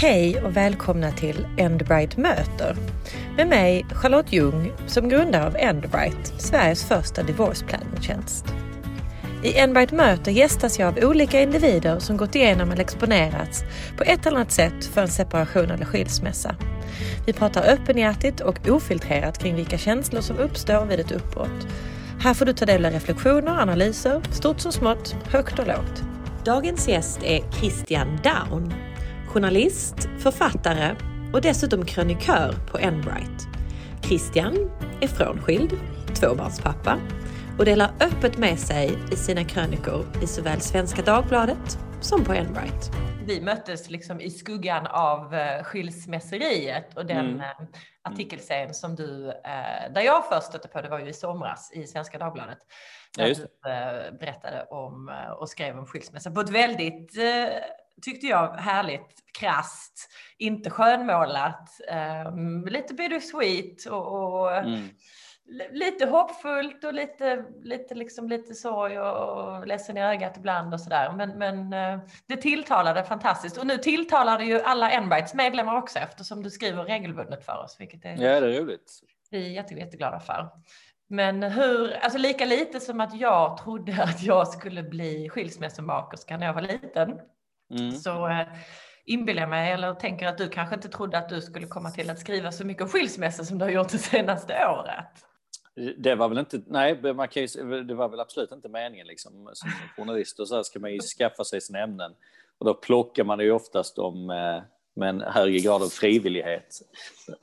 Hej och välkomna till Endbright möter. Med mig Charlotte Ljung som grundare av Endbright, Sveriges första divorce planning-tjänst. I Endbright möter gästas jag av olika individer som gått igenom eller exponerats på ett eller annat sätt för en separation eller skilsmässa. Vi pratar öppenhjärtigt och ofiltrerat kring vilka känslor som uppstår vid ett uppbrott. Här får du ta del av reflektioner, analyser, stort som smått, högt och lågt. Dagens gäst är Christian Down, journalist, författare och dessutom krönikör på Enbright. Christian är frånskild, tvåbarnspappa och delar öppet med sig i sina krönikor i såväl Svenska Dagbladet som på Enbright. Vi möttes liksom i skuggan av eh, skilsmässeriet och den Mm. eh, artikelserien som du, eh, där jag först stötte på, det var ju i somras i Svenska Dagbladet. Ja, Där just du berättade om och skrev om skilsmässa på ett väldigt, tyckte jag, härligt, krasst, inte skönmålat, eh, lite bittersweet och, och Mm. li- lite hoppfullt och lite, lite, liksom, lite sorg och, och ledsen i ögat ibland och sådär. Men, men eh, det tilltalade fantastiskt och nu tilltalar det ju alla Enbrights medlemmar också eftersom du skriver regelbundet för oss, vilket är Ja, det är roligt. vi är jätte, jätteglada för. Men hur, alltså lika lite som att jag trodde att jag skulle bli skilsmässomakerska när jag var liten, Mm. så eh, inbillar jag mig, eller tänker att du kanske inte trodde att du skulle komma till att skriva så mycket om skilsmässa som du har gjort det senaste året. Det var väl inte, nej, man kan ju, det var väl absolut inte meningen liksom. Som journalist och så här ska man ju skaffa sig sina ämnen. Och då plockar man ju oftast om eh, med en högre grad av frivillighet.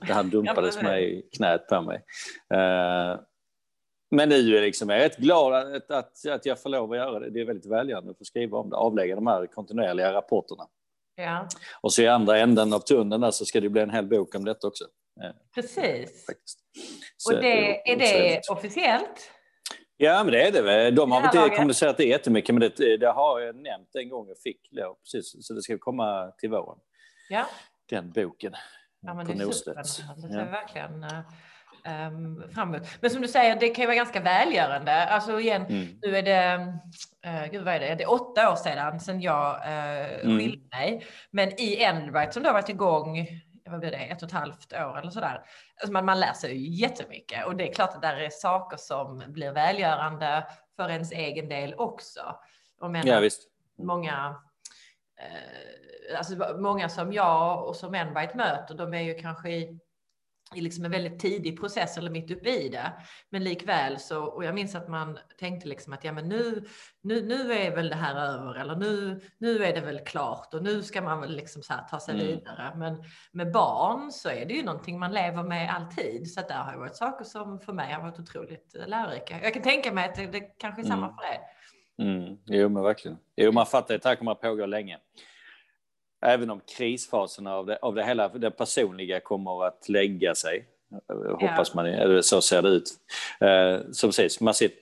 Det här dumpades mig i knät på mig. Men nu är liksom, jag är rätt glad att, att, att jag får lov att göra det. Det är väldigt välgörande att få skriva om det, avlägga de här kontinuerliga rapporterna. Ja, Och så i andra änden av tunneln där så ska det bli en hel bok om detta också. Precis. Och det, är det officiellt? Ja, men det är det. väl. De har inte kommunicerat det jättemycket, men det, det har jag nämnt en gång jag fick lov. Precis, så det ska komma till våren, Ja, den boken. ja men på det är Norstedts. Det ser Ja. verkligen eh, um, fram emot. Men som du säger, det kan ju vara ganska välgörande. Alltså igen, Mm. Nu är det, uh, gud vad är det, det är åtta år sedan, sedan jag uh, Mm. skilde mig. Men i Enbright som då har varit igång, vad blir det, ett och ett halvt år eller sådär. Alltså man, man lär sig ju jättemycket och det är klart att där är saker som blir välgörande för ens egen del också. Och menar, Ja, visst. många, eh, alltså många som jag och som Enbright möter, de är ju kanske i, i liksom en väldigt tidig process eller mitt uppe i det. Men likväl så, och jag minns att man tänkte liksom att ja men nu, nu, nu är väl det här över eller nu, nu är det väl klart och nu ska man väl liksom så ta sig Mm. vidare. Men med barn så är det ju någonting man lever med alltid. Så att där har ju varit saker som för mig har varit otroligt lärorika. Jag kan tänka mig att det, det kanske är samma Mm. för er. Mm. Jo, men verkligen. Jo, man fattar att det här kommer att pågå länge. Även om krisfaserna av det, av det hela, det personliga kommer att lägga sig. eh, Hoppas man, eller så ser det ut. Eh, som sägs, man, sitter,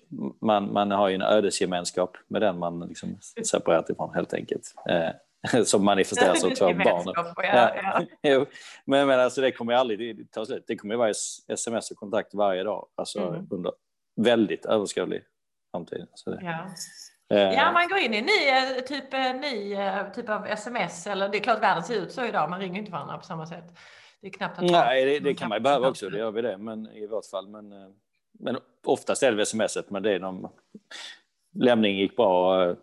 man, man har ju en ödesgemenskap med den man liksom separerat ifrån helt enkelt. Eh, som manifesteras av barnen. Gemenskap, Ja, ja. Men menar, alltså, det kommer aldrig ta slut. Det kommer vara sms och kontakt varje dag. Alltså Mm. under väldigt överskådlig framtid. Så det, Ja. Eh, ja, man går in i en ny, eh, typ, en ny eh, typ av sms. Eller det är klart världen ser ut så idag. Man ringer inte varandra på samma sätt. Det är knappt att Nej, det, det kan man ju behöva också. Det gör vi det. Men i vårt fall. Men, eh, men oftast är det smset. Men det är någon... Lämning gick bra. eh,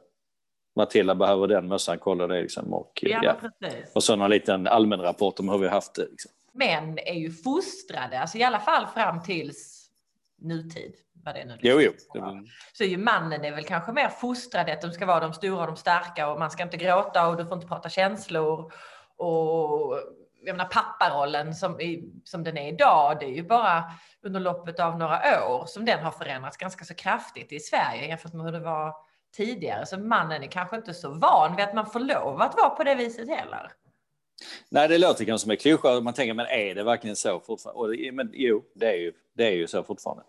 Matilda behöver den mössan. Kolla det liksom. Och, Ja, ja. och så någon liten allmän rapport om hur vi har haft det. Liksom. Män är ju fostrade, alltså i alla fall fram tills nutid. Vad det nu Jo, jo. Så är ju mannen är väl kanske mer fostrad att de ska vara de stora och de starka och man ska inte gråta och du får inte prata känslor. Och jag menar papparollen som, i, som den är idag, det är ju bara under loppet av några år som den har förändrats ganska så kraftigt i Sverige jämfört med hur det var tidigare. Så mannen är kanske inte så van vid att man får lov att vara på det viset heller. Nej, det låter kanske som en klyscha. Man tänker, men är det verkligen så fortfarande? Och men jo, det är, ju, det är ju så fortfarande.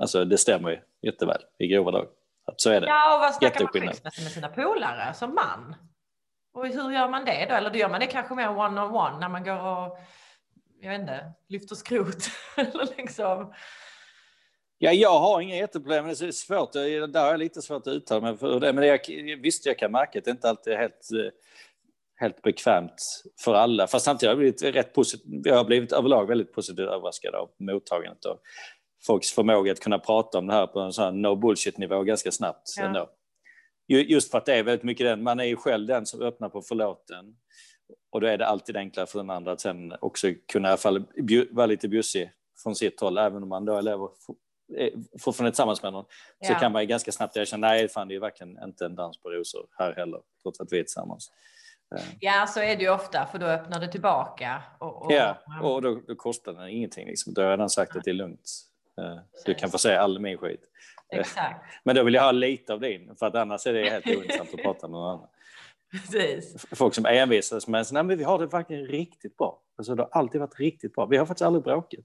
Alltså, det stämmer ju jätteväl i grova drag. Så är det. Ja, och vad snackar man skilsmässa med sina polare som man? Och hur gör man det då? Eller då gör man det kanske mer one-on-one när man går och jag vet inte, lyfter skrot. Eller liksom. Ja, jag har inga jätteproblem. men Det är svårt, där är lite svårt att uttala mig för det. Men jag, visst, jag kan märka att det inte alltid är helt... helt bekvämt för alla. Fast samtidigt har jag blivit, rätt positiv, jag har blivit överlag väldigt positivt överraskad av mottagandet och folks förmåga att kunna prata om det här på en sån no bullshit-nivå ganska snabbt. Ja. Ändå. Just för att det är väldigt mycket den, man är ju själv den som öppnar på förlåten. Och då är det alltid enklare för den andra att sen också kunna i alla fall vara lite bjussig från sitt håll, även om man då lever fortfarande tillsammans med någon, ja. så kan man ju ganska snabbt erkänna, nej fan det är verkligen inte en dans på rosor här heller, trots att vi är tillsammans. Eh. Ja, så är det ju ofta, för då öppnar det tillbaka. Och, och, ja, och då, då kostar det ingenting. Liksom. Då har jag redan sagt att det är lugnt. Eh, du kan få säga all min skit. Eh, Exakt. Men då vill jag ha lite av din, för att annars är det helt ointressant att prata med någon annan. Precis. Folk som envisas med att vi har det verkligen riktigt bra. Alltså, det har alltid varit riktigt bra. Vi har faktiskt aldrig bråkat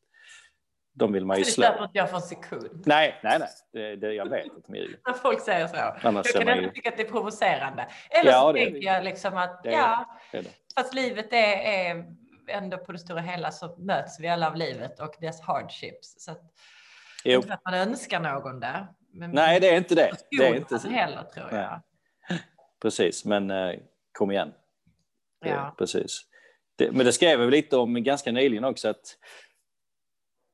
de vill man ju slå. Det jag får sekund. Nej, nej, nej. Det, det, jag vet att de ljuger. När folk säger så. Annars jag kan ändå ju... tycka att det är provocerande. Eller ja, så tänker jag liksom att, det, ja, det fast livet är, är ändå på det stora hela så möts vi alla av livet och dess hardships. Så att, jo. inte för att man önskar någon det. Nej, det är inte det. Det är inte heller tror jag. Precis, men eh, kom igen. Ja. Precis. Det, men det skrev vi lite om ganska nyligen också att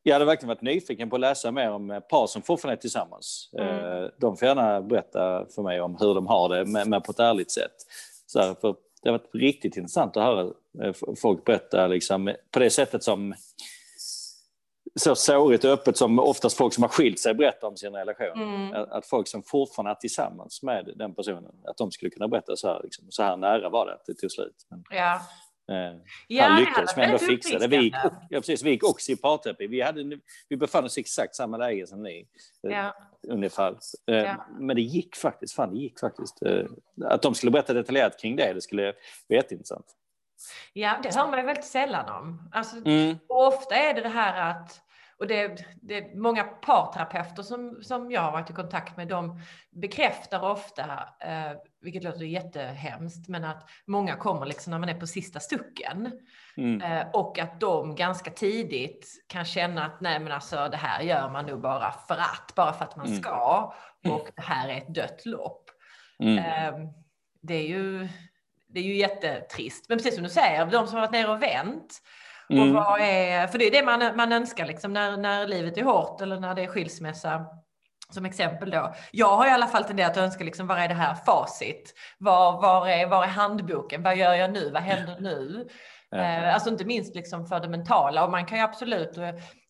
jag hade verkligen varit nyfiken på att läsa mer om eh, par som fortfarande är tillsammans. Mm. Eh, de får gärna berätta för mig om hur de har det, men på ett ärligt sätt. Så här, för det har varit riktigt intressant att höra folk berätta liksom, på det sättet som så sårigt och öppet som oftast folk som har skilt sig berättar om sin relation. Mm. Att folk som fortfarande är tillsammans med den personen, att de skulle kunna berätta så här, liksom, så här nära var det att det tog slut. Men, ja. Eh, ja, han lyckades men ändå fixa det. Vi gick, ja, precis, vi gick också i parterapi. Vi, hade, vi befann oss i exakt samma läge som ni. Eh, ja. Ungefär. Eh, ja. Men det gick faktiskt. Fan, det gick faktiskt. Eh, att de skulle berätta detaljerat kring det, det skulle vara jätteintressant. Ja, det hör man ju väldigt sällan om. Alltså, mm. Ofta är det det här att och det, det många parterapeuter som, som jag har varit i kontakt med, de bekräftar ofta, eh, vilket låter jättehemskt, men att många kommer liksom när man är på sista stucken. Mm. Eh, och att de ganska tidigt kan känna att nej men alltså det här gör man nog bara för att, bara för att man mm. ska. Och det här är ett dött lopp. Mm. Eh, det är ju det är ju jättetrist. Men precis som du säger, de som har varit nere och vänt, Mm. Och vad är, för det är det man, man önskar liksom när, när livet är hårt eller när det är skilsmässa. Som exempel då. Jag har i alla fall tenderat att önska liksom, var är det här facit? Var, var, är, var är handboken? Vad gör jag nu? Vad händer nu? Eh, alltså inte minst liksom för det mentala och man kan ju absolut,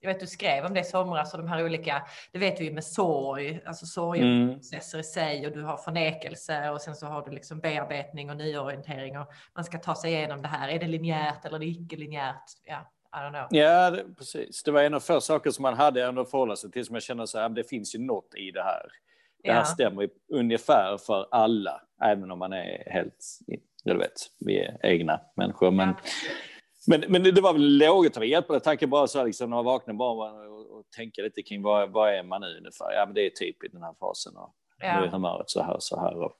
jag vet du skrev om det i somras och de här olika, det vet vi ju med sorg, alltså sorgprocesser mm. i sig och du har förnekelse och sen så har du liksom bearbetning och nyorientering och man ska ta sig igenom det här. Är det linjärt eller är det icke-linjärt? Ja, I don't know. Ja, det, precis. Det var en av få saker som man hade ändå att förhålla sig till som jag känner så här, det finns ju något i det här. Det här ja. stämmer ungefär för alla, även om man är helt du vet, vi är egna människor. Men, ja. Men, men det var väl lågt av hjälp. Jag tänker bara så här, liksom, när man vaknar bara och, och tänka lite kring vad, vad är man nu ungefär? Ja, men det är typ i den här fasen och ja. nu är humöret så här så här. Och,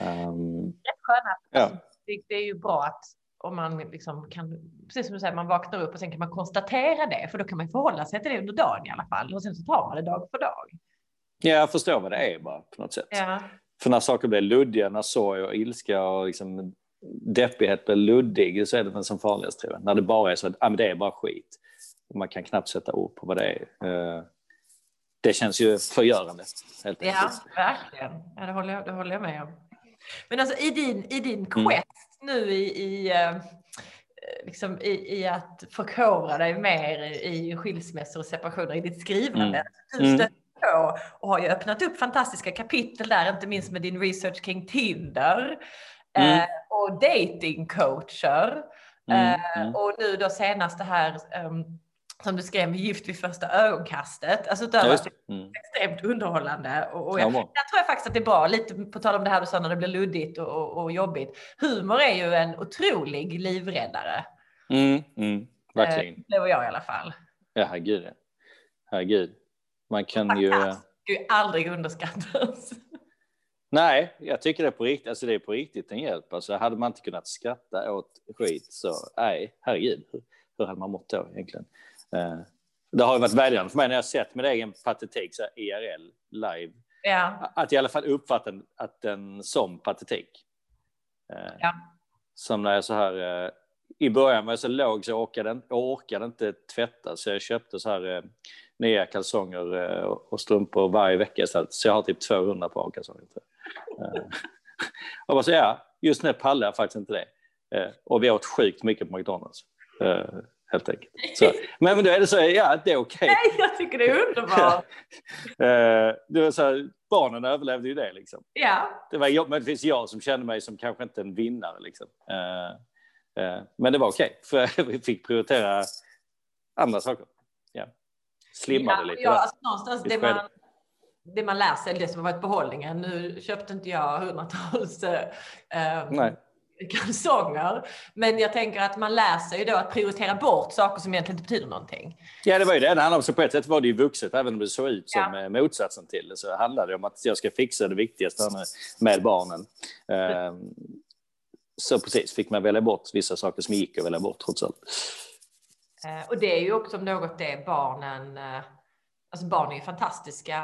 um, sköna. Ja. Det, det är ju bra att om man liksom kan, precis som du säger, man vaknar upp och sen kan man konstatera det, för då kan man förhålla sig till det under dagen i alla fall och sen så tar man det dag för dag. Ja, jag förstår vad det är bara på något sätt. Ja. För när saker blir luddiga, när sorg och ilska och liksom deppighet blir luddig, så är det den som farligast tror jag. När det bara är så att ah, men det är bara skit. Och man kan knappt sätta ord på vad det är. Uh, det känns ju förgörande. Helt ja, enkelt. verkligen. Ja, det, håller jag, det håller jag med om. Men alltså i din, i din mm. quest mm. nu i, i uh, liksom i, i, att förkovra dig mer i skilsmässor och separationer i ditt skrivande. Mm. Mm på och har ju öppnat upp fantastiska kapitel där, inte minst med din research kring Tinder mm. eh, och datingcoacher. Mm. Eh, mm. och nu då senast det här um, som du skrev med Gift vid första ögonkastet. Alltså det var mm. extremt underhållande. Och, och jag, jag, tror jag faktiskt att det är bra, lite på tal om det här du sa när det blir luddigt och, och, och jobbigt. Humor är ju en otrolig livräddare. Mm, mm, verkligen. Eh, det var jag i alla fall. Ja, herregud. Herregud. Man kan ju... Det ska ju aldrig underskattas. Nej, jag tycker det är på riktigt. Alltså det är på riktigt en hjälp. Alltså hade man inte kunnat skratta åt skit så nej, herregud, hur, hur hade man mått då egentligen? Uh, det har ju varit välgörande för mig när jag sett min egen patetik så här, IRL live. Ja. Att i alla fall uppfatta att den som patetik. Uh, ja. som när jag så här, eh, i början var jag så låg så jag orkade, jag orkade inte tvätta så jag köpte så här eh, nya kalsonger eh, och strumpor varje vecka så jag har typ 200 par kalsonger. Eh, jag bara så ja, just nu pallar jag faktiskt inte det. Eh, och vi åt sjukt mycket på McDonalds. Eh, helt enkelt. Så, men, då är det så, ja det är okej. Okay. Nej, jag tycker det är underbart. eh, det var så här, barnen överlevde ju det liksom. Ja. Det var möjligtvis jag som kände mig som kanske inte en vinnare liksom. Eh, eh, men det var okej, okay, för vi fick prioritera andra saker. Ja. Slimmade ja, lite. Ja, alltså, någonstans det man, det man lär sig, det som har varit behållningen. Nu köpte inte jag hundratals eh, Nej kalsonger. Men jag tänker att man lär sig då att prioritera bort saker som egentligen inte betyder någonting. Ja, det var ju det det handlade om. Så på ett sätt var det ju vuxet, även om det såg ut som ja. Eh, motsatsen till det. Så handlade det om att jag ska fixa det viktigaste med barnen. Mm. Så precis, fick man välja bort vissa saker som gick att välja bort trots allt. Eh, och det är ju också något det barnen, alltså barn är ju fantastiska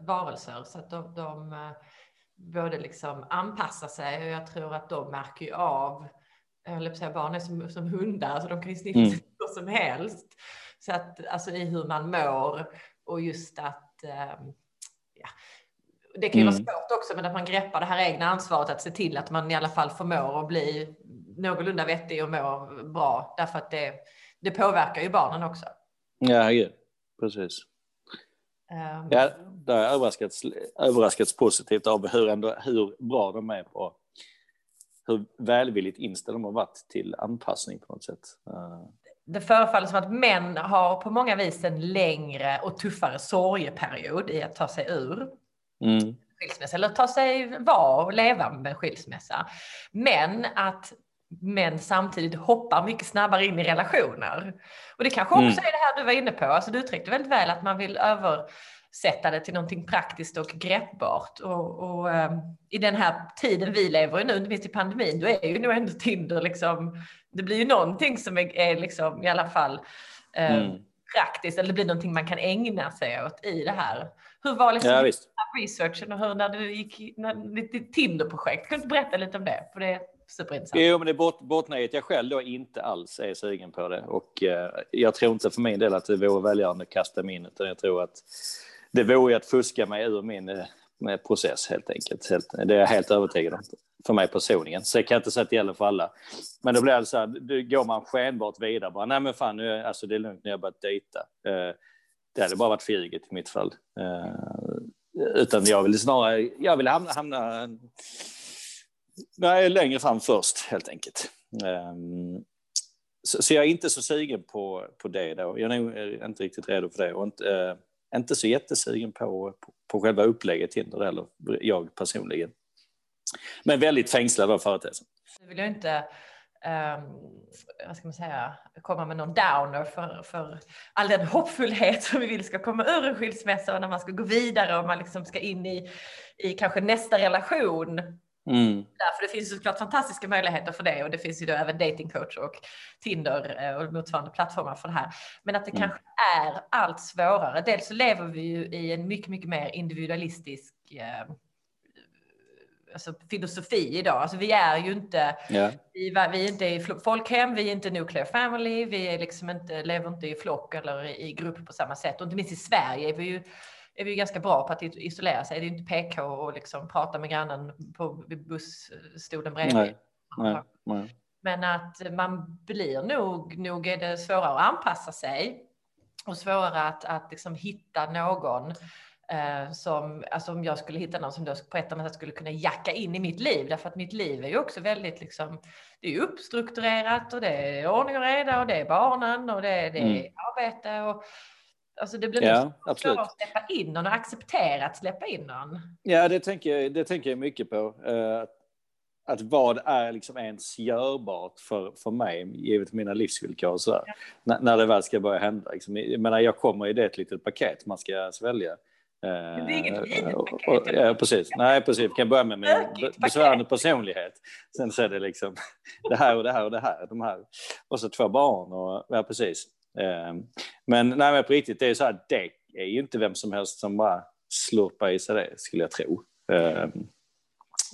varelser så att de, de både liksom anpassa sig och jag tror att de märker ju av, jag säga barn är som, som hundar, så de kan ju sniffa mm. sig som helst. Så att alltså i hur man mår och just att um, ja, det kan ju mm. vara svårt också, men att man greppar det här egna ansvaret att se till att man i alla fall förmår att bli någorlunda vettig och må bra, därför att det, det påverkar ju barnen också. Ja, ja precis. Um, ja, det har överraskats, överraskats positivt av hur, ändå, hur bra de är på hur välvilligt inställda de har varit till anpassning på något sätt. Uh. Det förefaller som att män har på många vis en längre och tuffare sorgeperiod i att ta sig ur mm. skilsmässa eller ta sig vara och leva med skilsmässa. Men att män samtidigt hoppar mycket snabbare in i relationer. Och det kanske också mm. är det här du var inne på, alltså du uttryckte väldigt väl att man vill översätta det till någonting praktiskt och greppbart. Och, och um, i den här tiden vi lever i nu, inte minst i pandemin, då är ju nog ändå Tinder liksom, det blir ju någonting som är, är liksom i alla fall um, mm. praktiskt, eller det blir någonting man kan ägna sig åt i det här. Hur var liksom ja, researchen och hur när du gick, när, ditt Tinder-projekt, kan du berätta lite om det? För det superintressant. Jo, men det bottnar i att jag själv då inte alls är sugen på det. Och eh, jag tror inte för min del att det vore välgörande att kasta mig in, utan jag tror att det vore att fuska mig ur min eh, process helt enkelt. Helt, det är jag helt övertygad om för mig personligen. Så jag kan inte säga att det gäller för alla. Men då blir det så här, då går man skenbart vidare. Bara, Nej men fan, nu är, alltså, det är lugnt, nu har jag börjat dejta. Eh, det hade bara varit förljuget i mitt fall. Eh, utan jag vill snarare, jag vill hamna, hamna Nej, längre fram först helt enkelt. Um, så, så, jag är inte så sugen på, på det då. Jag är nog eh, inte riktigt redo för det och inte, uh, inte så jättesugen på, på, på själva upplägget Tinder eller jag personligen. Men väldigt fängslad av företeelsen. Nu vill jag inte um, vad ska man säga, komma med någon downer för, för all den hoppfullhet som vi vill ska komma ur en skilsmässa och när man ska gå vidare och man liksom ska in i, i kanske nästa relation Mm. Därför det finns såklart fantastiska möjligheter för det och det finns ju då även datingcoach och Tinder eh, och motsvarande plattformar för det här. Men att det mm. kanske är allt svårare. Dels så lever vi ju i en mycket, mycket mer individualistisk eh, alltså filosofi idag. Alltså vi är ju inte, yeah. vi, vi, är inte i folkhem, vi är inte nuclear family, vi är liksom inte, lever inte i flock eller i, i grupp på samma sätt. Och inte minst i Sverige är vi ju är vi ganska bra på att isolera sig. Det är inte PK och liksom prata med grannen på busstolen bredvid. Nej, nej, nej. Men att man blir nog, nog är det svårare att anpassa sig och svårare att, att liksom hitta någon eh, som, alltså om jag skulle hitta någon som då på ett sätt skulle kunna jacka in i mitt liv, därför att mitt liv är ju också väldigt liksom, det är uppstrukturerat och det är ordning och reda och det är barnen och det, det är mm. arbete och Alltså det blir ja, svårt att släppa in någon och acceptera att släppa in någon. Ja, det tänker jag, det tänker jag mycket på. Uh, att vad är liksom ens görbart för, för mig, givet mina livsvillkor och sådär, ja. när det väl ska börja hända. Liksom. Jag menar, jag kommer i det ett litet paket man ska svälja. Det är inget litet paket. ja, precis. Nej, precis. Vi kan börja med min besvärande personlighet. Sen så är det liksom det här och det här och det här. De här. Och så två barn och ja, precis. Ehm, men nej, men på riktigt, det är så här, det är ju inte vem som helst som bara slurpar i sig det, skulle jag tro. Ehm,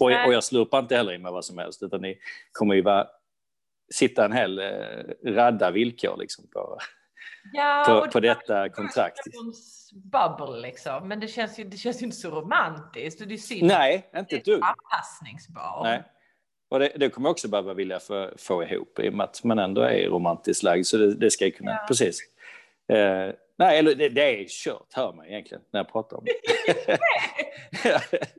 Och, och jag slurpar inte heller in med vad som helst, utan ni kommer ju vara, sitta en hel eh, radda villkor liksom på, ja, på, på detta kontrakt. Bubble liksom, men det känns ju, det känns ju inte så romantiskt. Och det är Nej, inte ett dugg. Anpassningsbar. Nej. Och det, det kommer jag också behöva vilja få, få ihop i och med att man ändå är romantiskt lagd. Så det, det ska jag kunna, ja. precis. Eh, nej, eller det, det är kört, hör man egentligen, när jag pratar om det.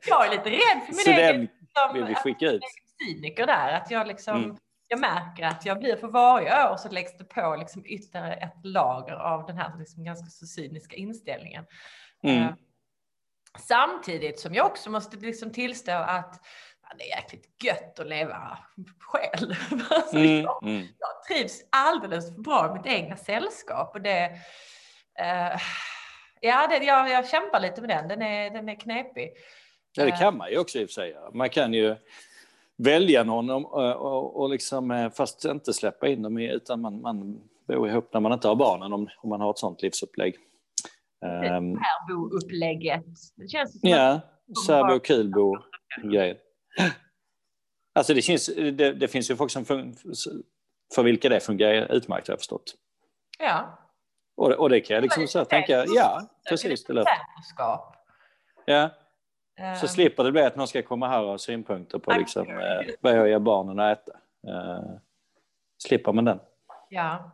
jag är lite rädd för min så egen... Den som, vill vi skicka ut. cyniker där, att jag liksom... Mm. Jag märker att jag blir för varje år så läggs det på liksom ytterligare ett lager av den här liksom ganska så cyniska inställningen. Mm. Eh, samtidigt som jag också måste liksom tillstå att det är jäkligt gött att leva själv. Alltså mm, jag, mm. jag, trivs alldeles för bra i mitt egna sällskap och det, uh, ja, det, jag, jag kämpar lite med den. Den är, den är knepig. Ja, det eh. kan man ju också i och för sig. Man kan ju välja någon och, och, och liksom, eh, fast inte släppa in dem utan man, man bor ihop när man inte har barnen om, om man har ett sånt livsupplägg. Särboupplägget. Det känns som Ja, särbo och kulbo grejer. Alltså det, känns, det, det, finns ju folk som för, för vilka det fungerar utmärkt har jag förstått. Ja. Och, och det kan jag liksom så tänka, ja precis. Det låter. Ja. Så slipper det bli att någon ska komma här och ha synpunkter på liksom, eh, vad jag ger barnen att äta. Uh, slipper man den. Ja.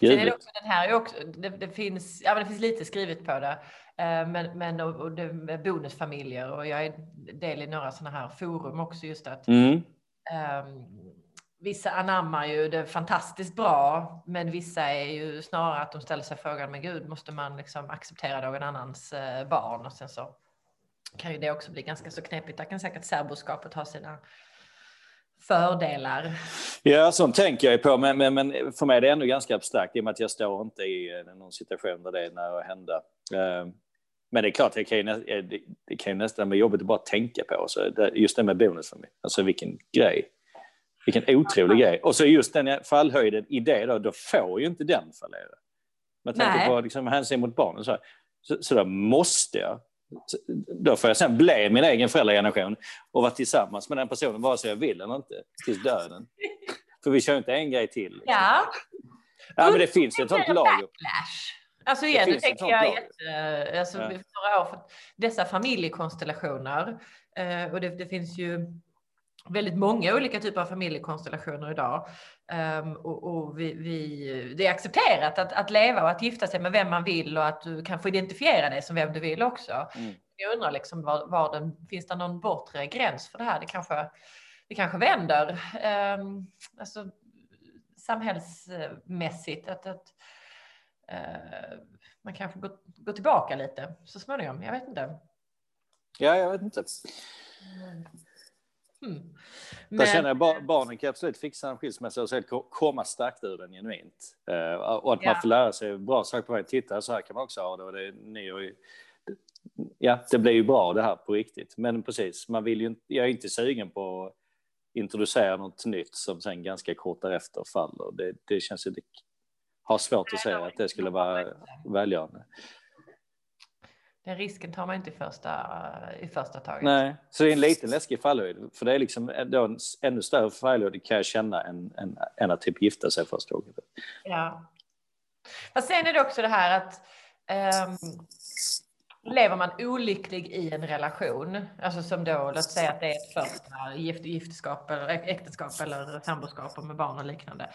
Sen är det också den här, också, det, det, finns, ja, men det finns lite skrivet på det. Eh, men, men och, och det, bonusfamiljer och jag är del i några sådana här forum också just att mm. um, vissa anammar ju det fantastiskt bra, men vissa är ju snarare att de ställer sig frågan, men gud, måste man liksom acceptera någon annans uh, barn? Och sen så kan ju det också bli ganska så knepigt. Där kan säkert särboskapet ha sina fördelar. Ja, sånt tänker jag på, men, men, men, för mig är det ändå ganska abstrakt i och med att jag står inte i någon situation där det är nära att hända. Men det är klart, det kan ju, eh, det kan ju nästan vara jobbigt att bara tänka på. Så det, just det med bonusfamilj, alltså vilken grej. Vilken otrolig grej. Och så just den fallhöjden i det då, då får ju inte den fallera. Med tanke på liksom, hänsyn mot barnen. Så, så, så då måste jag. Då får jag sen bli min egen föräldrageneration och vara tillsammans med den personen vare sig jag vill eller inte, tills döden. För vi kör inte en grej till. Liksom. Ja. Ja, men det finns ju ett sånt lager. Alltså igen, nu tänker jag jätte, alltså, ja. några år för dessa familjekonstellationer eh, och det, det, finns ju väldigt många olika typer av familjekonstellationer idag. Um, och, och vi, vi, det är accepterat att, att leva och att gifta sig med vem man vill och att du kan få identifiera dig som vem du vill också. Mm. Jag undrar liksom var, var den, finns det någon bortre gräns för det här? Det kanske, det kanske vänder. Um, alltså, samhällsmässigt. Att, att, Eh, man kanske går, går tillbaka lite så småningom. Jag vet inte. Ja, jag vet inte. Mm. Men... känner jag bar barnen kan absolut fixa en skilsmässa och sen komma starkt ur den genuint. Uh, och att ja. man får lära sig bra saker på vägen. Titta, så här kan man också ha det. Och det är, ni och, ja, det blir ju bra det här på riktigt. Men precis, man vill ju, jag är inte sugen på att introducera något nytt som sen ganska kort därefter faller. Det, det känns ju har svårt att säga att det skulle vara välgörande. Den risken tar man inte i första, i första taget. Nej, så det är en liten läskig fallhöjd. För det är liksom då en ännu större fallhöjd kan jag känna än, än, än att typ gifta sig första gången. Ja. Fast sen är det också det här att um, lever man olycklig i en relation, alltså som då, låt säga att det är ett första gift, giftskap eller äktenskap eller samboskap med barn och liknande.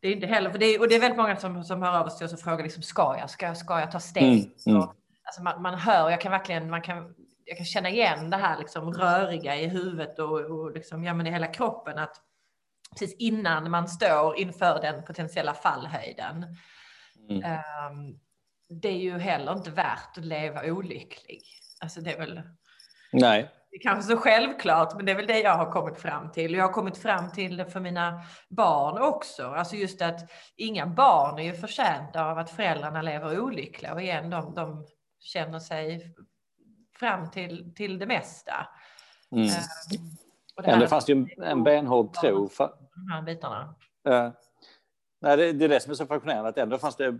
Det är inte heller, för det är, och det är väldigt många som, som hör av sig och frågar liksom, ska jag, ska, ska jag ta steg? Mm, mm. Alltså man, man hör, jag kan verkligen, man kan, jag kan känna igen det här liksom röriga i huvudet och, och liksom, ja, men i hela kroppen att precis innan man står inför den potentiella fallhöjden. Mm. Um, det är ju heller inte värt att leva olycklig. Alltså det är väl... Nej. Det är kanske så självklart, men det är väl det jag har kommit fram till. Och jag har kommit fram till det för mina barn också. Alltså just att inga barn är ju förtjänta av att föräldrarna lever olyckliga. Och igen, de, de känner sig fram till, till det mesta. Mm. Uh, och det, det fanns ju en benhård tro. De här bitarna. Uh, nej, det, det är det som är så fascinerande, att ändå fanns det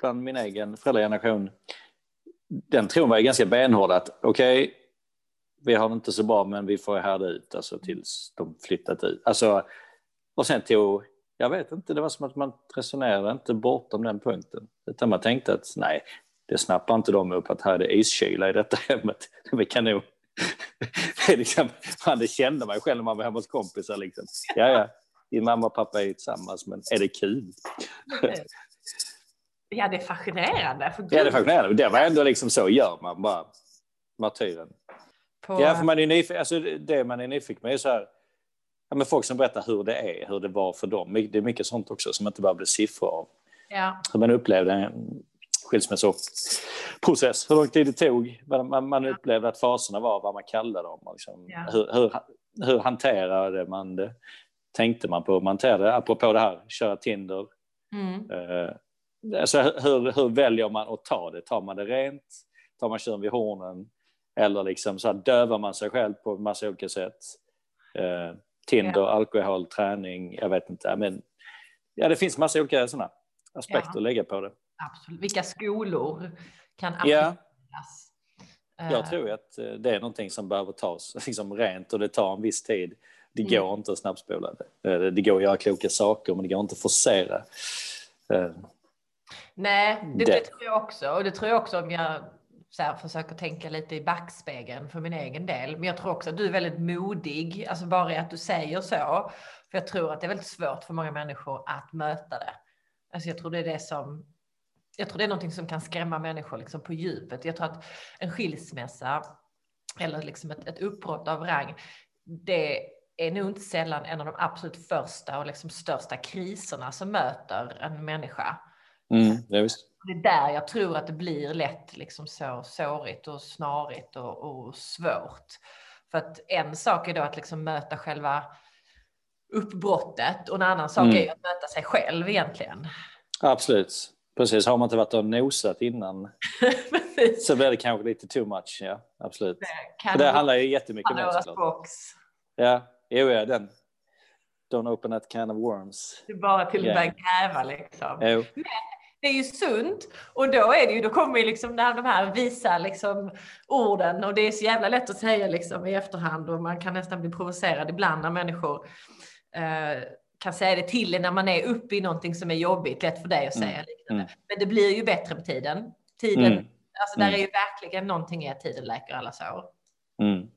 bland min egen föräldrageneration, den tron var ju ganska benhård att okej, okay, vi har det inte så bra men vi får härda ut alltså tills de flyttat ut. Alltså, och sen tog, jag vet inte, det var som att man resonerade inte bortom den punkten. Utan man tänkte att nej, det snappar inte de upp att här är det iskyla i detta hemmet. Vi kan nog... det, liksom, man, det kände man själv när man var hemma hos kompisar. Liksom. Ja, ja, din mamma och pappa är ju tillsammans, men är det kul? Ja, det är fascinerande. För ja, det är fascinerande. Det var ändå liksom så gör man bara. Martyren. På... Ja, för man är nyfiken, alltså det man är nyfiken med är så här, ja, men folk som berättar hur det är, hur det var för dem. Det är mycket sånt också som inte bara blir siffror av. Ja. Hur man upplevde en skilsmässoprocess, hur lång tid det tog, vad man, man upplevde att faserna var, vad man kallade dem. Liksom, ja. hur, hur, hur hanterade man det? Tänkte man på man hanterade apropå det här, köra Tinder. Mm. Uh, alltså, hur, hur väljer man att ta det? Tar man det rent? Tar man tjuren vid hornen? Eller liksom så här, dövar man sig själv på massa olika sätt? Uh, Tinder, ja. alkohol, träning, jag vet inte. Men, ja, det finns massa olika sådana aspekter ja. att lägga på det. Absolut. Vilka skolor kan appliceras? Ja. Jag tror att eh, det är någonting som behöver tas liksom rent och det tar en viss tid. Det mm. går inte att snabbspola det. Eh, det går att göra kloka saker men det går inte att forcera. Nej, det, det. det tror jag också. Och det tror jag också om jag så här, försöker tänka lite i backspegeln för min egen del. Men jag tror också att du är väldigt modig, alltså bara i att du säger så. För jag tror att det är väldigt svårt för många människor att möta det. Alltså jag tror det är det som jag tror det är någonting som kan skrämma människor liksom på djupet. Jag tror att en skilsmässa eller liksom ett, ett uppbrott av rang, det är nog inte sällan en av de absolut första och liksom största kriserna som möter en människa. Mm, ja, visst. Det är där jag tror att det blir lätt liksom så sårigt och snarigt och, och svårt. För att en sak är då att liksom möta själva uppbrottet och en annan sak mm. är att möta sig själv egentligen. Absolut. Precis, har man inte varit och nosat innan så blir det kanske lite too much. Ja, absolut. Det, det handlar ju jättemycket om det. Ja, jo, ja, den. Don't open that can of worms. Det är bara till yeah. att börja gräva liksom. Jo. Men det är ju sunt och då är det ju, då kommer ju liksom de här visa liksom orden och det är så jävla lätt att säga liksom i efterhand och man kan nästan bli provocerad ibland när människor eh, kan säga det till en när man är uppe i någonting som är jobbigt, lätt för dig att säga. Mm. Liknande. Mm. Men det blir ju bättre med tiden. Tiden, mm. alltså där mm. är ju verkligen någonting i att tiden läker alla sår. Mm.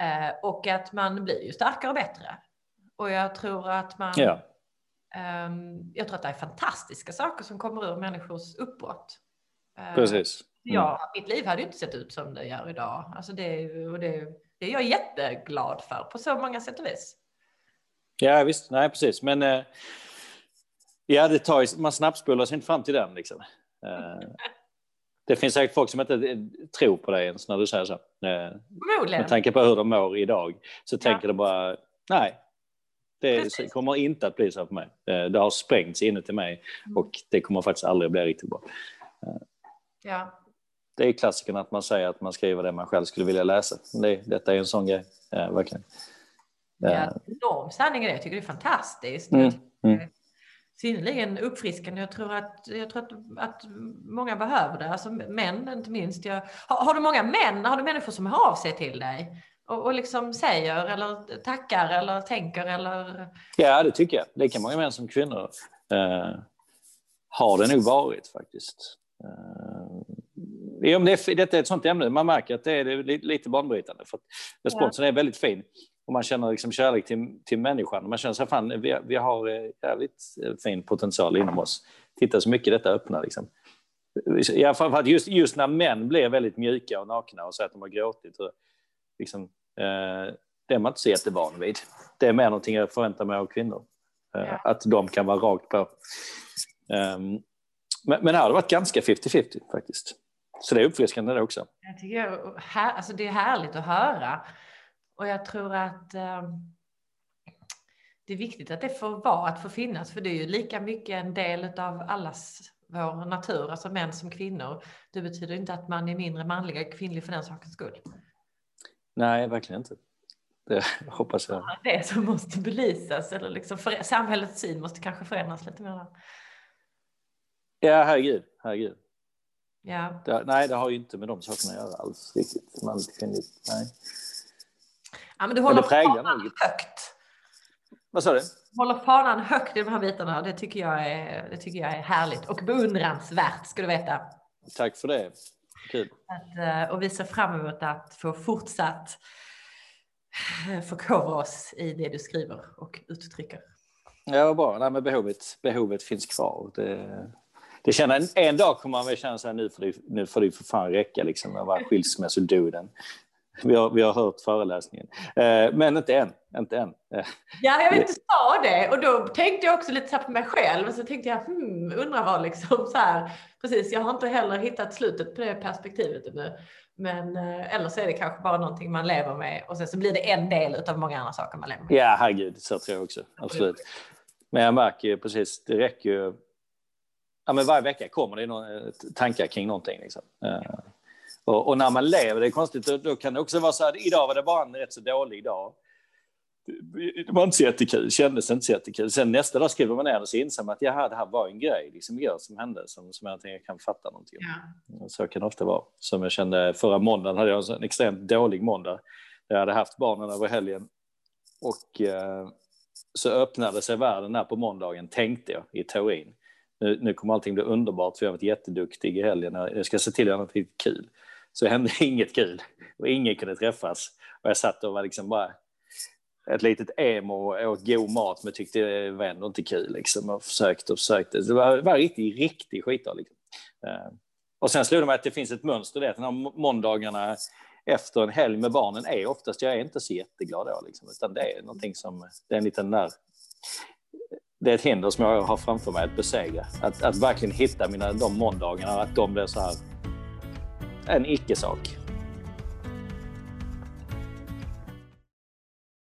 Eh, och att man blir ju starkare och bättre. Och jag tror att man ja. Um, jag tror att det är fantastiska saker som kommer ur människors uppbrott. Uh, Precis. Mm. Ja, mitt liv hade inte sett ut som det gör idag. Alltså det, och det, det är jag jätteglad för på så många sätt och vis. Ja visst, nej precis. Men eh, ja, det tar, man snabbspolar sig inte fram till den. Liksom. Eh, det finns säkert folk som inte eh, tror på dig ens när du säger så. Eh, med tanke på hur de mår idag så tänker de bara nej, det precis. kommer inte att bli så för mig. Eh, det har sprängts inuti mig mm. och det kommer faktiskt aldrig att bli riktigt bra. Eh, ja. Det är klassiken att man säger att man skriver det man själv skulle vilja läsa. Det, detta är en sån grej, verkligen. Ja, enorm sanning i det. Jag tycker det är fantastiskt. Mm. Mm. Synnerligen uppfriskande. Jag tror att, jag tror att, att många behöver det. Alltså män inte minst. Jag, har, har, du många män, har du människor som hör av sig till dig? Och, och liksom säger eller tackar eller tänker eller? Ja, det tycker jag. Lika många män som kvinnor eh, har det nog varit faktiskt. Eh, om det är, detta är ett sånt ämne, man märker att det är lite banbrytande för att responsen ja. är väldigt fin och man känner liksom kärlek till, till människan. Man känner så fan, vi, vi har eh, jävligt eh, fin potential inom oss. Titta så mycket detta öppnar liksom. Ja, för att just, just när män blir väldigt mjuka och nakna och säger att de har gråtit. Och liksom, eh, det är man inte så jättevan vid. Det är mer någonting jag förväntar mig av kvinnor. Eh, ja. Att de kan vara rakt på. Um, men, men här har det varit ganska 50-50 faktiskt. Så det är uppfriskande det också. Jag tycker, här, alltså det är härligt att höra. Och jag tror att eh, det är viktigt att det får vara, att få finnas, för det är ju lika mycket en del av allas vår natur, alltså män som kvinnor. Det betyder inte att man är mindre manlig eller kvinnlig för den sakens skull. Nej, verkligen inte. Det hoppas jag. Det som måste belysas, eller liksom för, samhällets syn måste kanske förändras lite mer. Ja, herregud, herregud. Ja. Det, nej, det har ju inte med de sakerna att göra alls riktigt. Man, nej. Ja, men du håller fanan högt. Vad sa du? Håller fanan högt i de här bitarna. Det tycker jag är, det tycker jag är härligt och beundransvärt ska du veta. Tack för det. Kul. Att, eh, och vi ser fram emot att få fortsatt förkovra oss i det du skriver och uttrycker. Ja, bra. Nej, men behovet, behovet finns kvar. Det, det känner, en, en dag kommer man väl känna så här, nu får det, nu får det för fan räcka liksom, med vara skilsmässoduden. Vi har, vi har hört föreläsningen. Eh, men inte än. Inte än. Eh. Ja, jag vet, du sa det och då tänkte jag också lite på mig själv. Och så tänkte jag, hmm, undrar vad liksom så här. Precis, jag har inte heller hittat slutet på det perspektivet ännu. Men eh, eller så är det kanske bara någonting man lever med och sen så blir det en del av många andra saker man lever med. Ja, herregud, så tror jag också. Absolut. Men jag märker ju precis, det räcker ju. Ja, men varje vecka kommer det tankar kring någonting. Liksom. Uh, och, och, när man lever, det är konstigt, då, då, kan det också vara så här, idag var det bara en rätt så dålig dag. Det var inte så jättekul, kändes inte så jättekul. Sen nästa dag skriver man ner och så inser man att jaha, det här var en grej liksom, igår som hände som, som jag inte kan fatta någonting om. Så kan det ofta vara. Som jag kände förra måndagen hade jag en extremt dålig måndag. Jag hade haft barnen över helgen och eh, så öppnade sig världen här på måndagen, tänkte jag i teorin. Nu, nu kommer allting bli underbart för jag har varit jätteduktig i helgen. Jag ska se till att göra något kul. Så hände inget kul och ingen kunde träffas. Och jag satt och var liksom bara ett litet emo och åt god mat men tyckte det var ändå inte kul liksom och försökte och försökte. Det var, var riktigt, riktigt skitdag liksom. Eh, och sen slog det mig att det finns ett mönster det, att de här måndagarna efter en helg med barnen är oftast, jag är inte så jätteglad då liksom, utan det är någonting som, det är en liten där, det är ett hinder som jag har framför mig att besegra. Att, att verkligen hitta mina, de måndagarna, att de blir så här, en icke-sak.